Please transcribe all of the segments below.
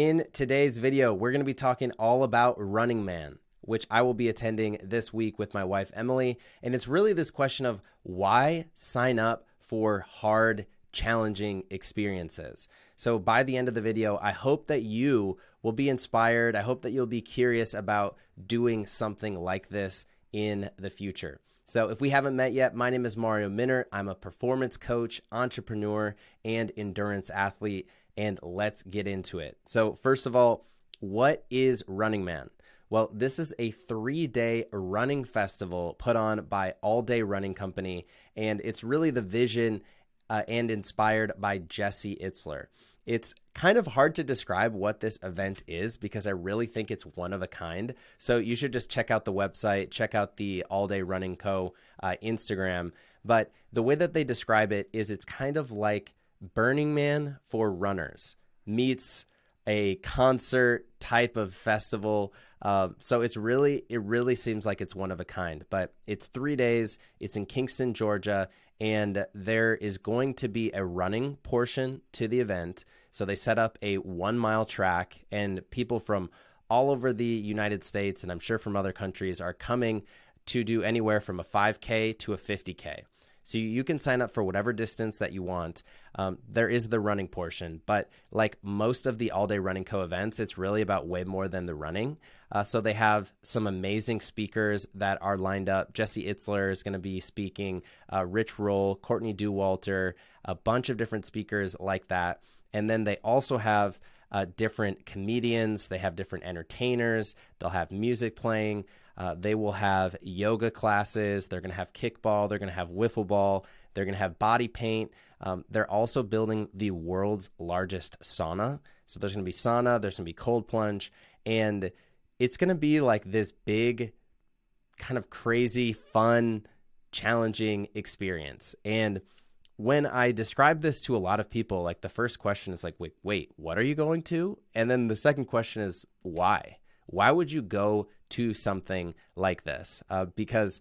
In today's video, we're going to be talking all about Running Man, which I will be attending this week with my wife, Emily. And it's really this question of why sign up for hard, challenging experiences. So, by the end of the video, I hope that you will be inspired. I hope that you'll be curious about doing something like this in the future. So, if we haven't met yet, my name is Mario Minnaert. I'm a performance coach, entrepreneur, and endurance athlete. And let's get into it. So, first of all, what is Running Man? Well, this is a three day running festival put on by All Day Running Company, and it's really the vision uh, and inspired by Jesse Itzler. It's kind of hard to describe what this event is because I really think it's one of a kind. So you should just check out the website, check out the All Day Running Co. Uh, Instagram. But the way that they describe it is it's kind of like Burning Man for runners meets a concert type of festival. Uh, so it's really, it really seems like it's one of a kind. But it's three days. It's in Kingston, Georgia, and there is going to be a running portion to the event. So they set up a one mile track, and people from all over the United States, and I'm sure from other countries, are coming to do anywhere from a 5K to a 50K. So you can sign up for whatever distance that you want. Um, there is the running portion, but like most of the all day running co events, it's really about way more than the running. Uh, so they have some amazing speakers that are lined up. Jesse Itzler is going to be speaking, uh, Rich Roll, Courtney Dauwalter, a bunch of different speakers like that. And then they also have uh, different comedians, they have different entertainers, they'll have music playing. Uh, they will have yoga classes. They're going to have kickball. They're going to have wiffle ball. They're going to have body paint. Um, they're also building the world's largest sauna. So there's going to be sauna. There's going to be cold plunge, and it's going to be like this big, kind of crazy, fun, challenging experience. And when I describe this to a lot of people, like the first question is like, wait, wait, what are you going to? And then the second question is why? Why would you go to something like this? Uh, because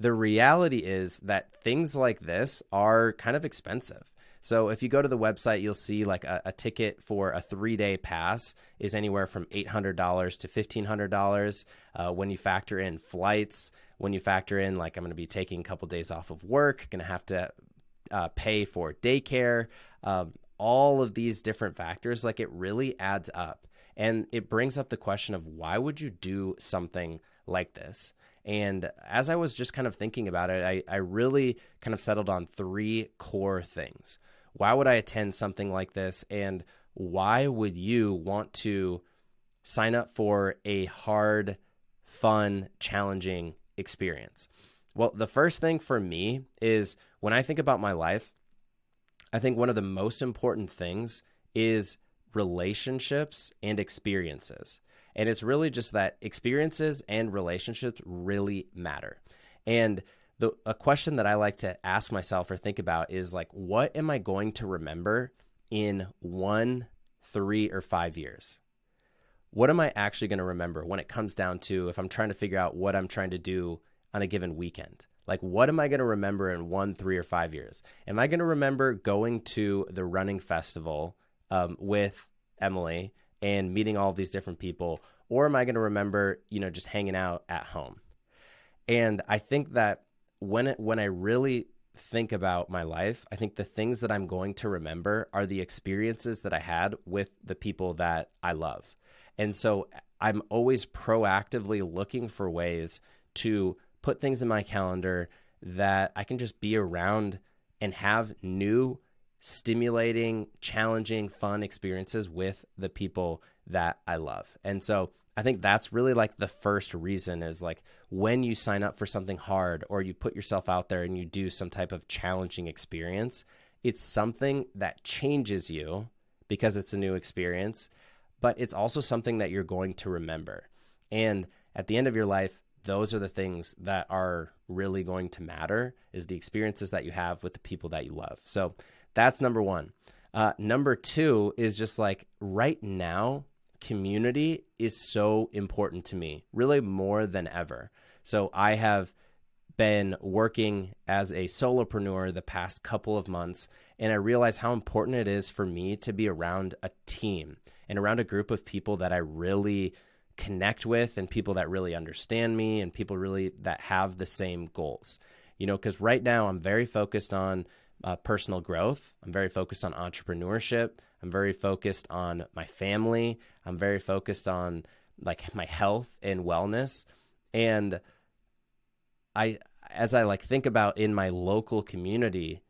the reality is that things like this are kind of expensive. So if you go to the website, you'll see like a, a ticket for a three day pass is anywhere from $800 to $1,500. Uh, when you factor in flights, when you factor in like I'm going to be taking a couple days off of work, going to have to uh, pay for daycare, um, all of these different factors, like it really adds up. And it brings up the question of why would you do something like this? And as I was just kind of thinking about it, I, I really kind of settled on three core things. Why would I attend something like this? And why would you want to sign up for a hard, fun, challenging experience? Well, the first thing for me is when I think about my life, I think one of the most important things is relationships and experiences. And it's really just that experiences and relationships really matter. And the a question that I like to ask myself or think about is like what am I going to remember in 1, 3 or 5 years? What am I actually going to remember when it comes down to if I'm trying to figure out what I'm trying to do on a given weekend? Like, what am I going to remember in one, three, or five years? Am I going to remember going to the running festival um, with Emily and meeting all these different people, or am I going to remember, you know, just hanging out at home? And I think that when it, when I really think about my life, I think the things that I'm going to remember are the experiences that I had with the people that I love. And so I'm always proactively looking for ways to put things in my calendar that I can just be around and have new stimulating, challenging, fun experiences with the people that I love. And so I think that's really like the first reason is like when you sign up for something hard or you put yourself out there and you do some type of challenging experience, it's something that changes you because it's a new experience, but it's also something that you're going to remember. And at the end of your life, those are the things that are really going to matter is the experiences that you have with the people that you love. So that's number one. Uh, number two is just like right now, community is so important to me, really more than ever. So I have been working as a solopreneur the past couple of months, and I realize how important it is for me to be around a team and around a group of people that I really connect with and people that really understand me and people really that have the same goals. You know, because right now I'm very focused on uh, personal growth. I'm very focused on entrepreneurship. I'm very focused on my family. I'm very focused on like my health and wellness. And I, as I like think about in my local community,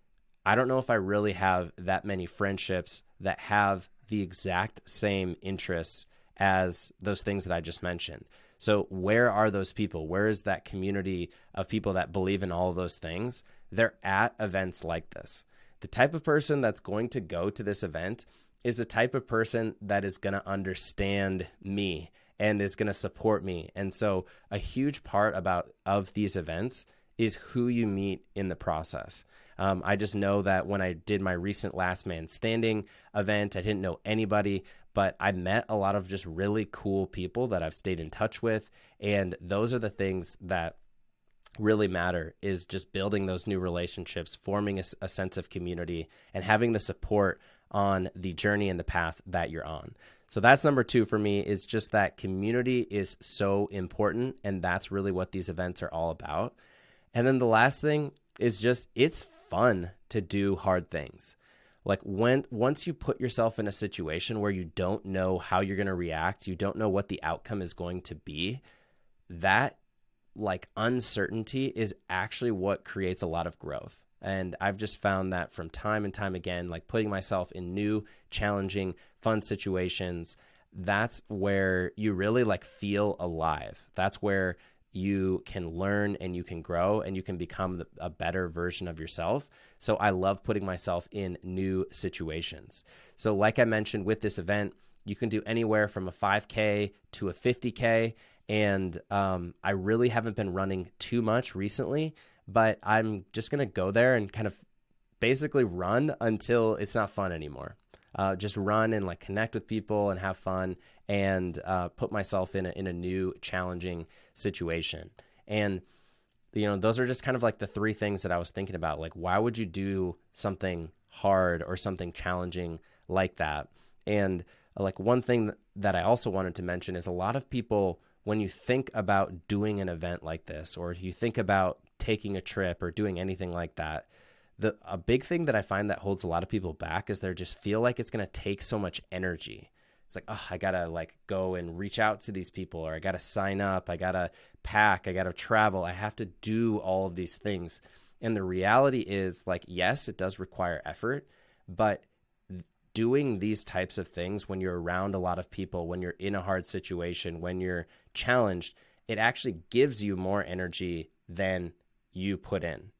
I don't know if I really have that many friendships that have the exact same interests as those things that I just mentioned. So, where are those people? Where is that community of people that believe in all of those things? They're at events like this. The type of person that's going to go to this event is the type of person that is going to understand me and is going to support me. And so, a huge part about of these events is who you meet in the process. Um, I just know that when I did my recent Last Man Standing event, I didn't know anybody, but I met a lot of just really cool people that I've stayed in touch with. And those are the things that really matter is just building those new relationships, forming a, a, sense of community, and having the support on the journey and the path that you're on. So that's number two for me is just that community is so important. And that's really what these events are all about. And then the last thing is just it's fun to do hard things. Like when once you put yourself in a situation where you don't know how you're going to react you don't know what the outcome is going to be that like uncertainty is actually what creates a lot of growth. And i've just found that from time and time again like putting myself in new challenging fun situations that's where you really like feel alive. That's where you can learn and you can grow and you can become a better version of yourself. So I love putting myself in new situations. So, like I mentioned with this event, you can do anywhere from a 5K to a 50K. And um, I really haven't been running too much recently, but I'm just going to go there and kind of basically run until it's not fun anymore. Uh, just run and like connect with people and have fun and uh, put myself in a, in a new challenging situation. And you know, those are just kind of like the three things that I was thinking about. Like, why would you do something hard or something challenging like that? And uh, like one thing that I also wanted to mention is a lot of people, when you think about doing an event like this, or you think about taking a trip or doing anything like that, the a big thing that I find that holds a lot of people back is they just feel like it's going to take so much energy it's like, oh, I gotta like go and reach out to these people, or I gotta sign up, I gotta pack, I gotta travel, I have to do all of these things. And the reality is, like, yes, it does require effort, but doing these types of things when you're around a lot of people, when you're in a hard situation, when you're challenged, it actually gives you more energy than you put in.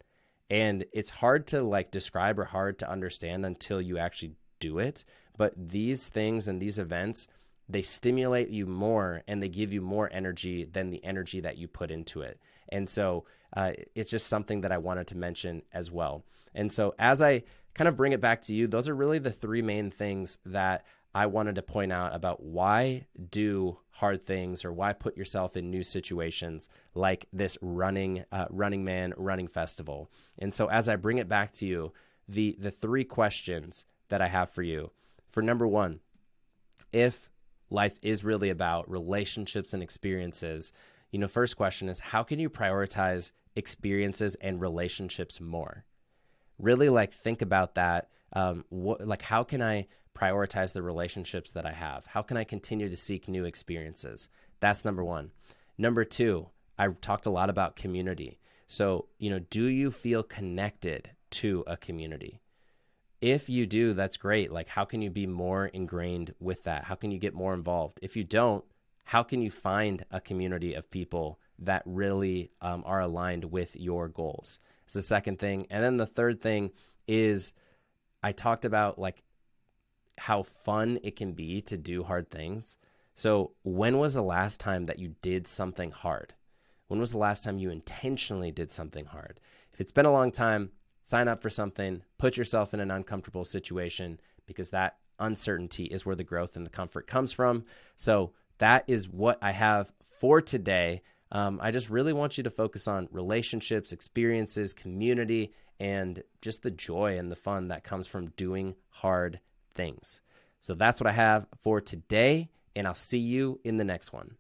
And it's hard to like describe or hard to understand until you actually do it. But these things and these events, they stimulate you more and they give you more energy than the energy that you put into it. And so uh, it's just something that I wanted to mention as well. And so as I kind of bring it back to you, those are really the three main things that I wanted to point out about why do hard things or why put yourself in new situations like this running uh, running man running festival. And so as I bring it back to you, the the three questions that I have for you for number one, if life is really about relationships and experiences, you know, first question is how can you prioritize experiences and relationships more? Really, like, think about that. Um, what, like, how can I prioritize the relationships that I have? How can I continue to seek new experiences? That's number one. Number two, I talked a lot about community. So, you know, do you feel connected to a community? If you do, that's great. Like, how can you be more ingrained with that? How can you get more involved? If you don't, how can you find a community of people that really um, are aligned with your goals? It's the second thing. And then the third thing is I talked about like how fun it can be to do hard things. So, when was the last time that you did something hard? When was the last time you intentionally did something hard? If it's been a long time, sign up for something, put yourself in an uncomfortable situation because that uncertainty is where the growth and the comfort comes from. So that is what I have for today. Um, I just really want you to focus on relationships, experiences, community, and just the joy and the fun that comes from doing hard things. So that's what I have for today, and I'll see you in the next one.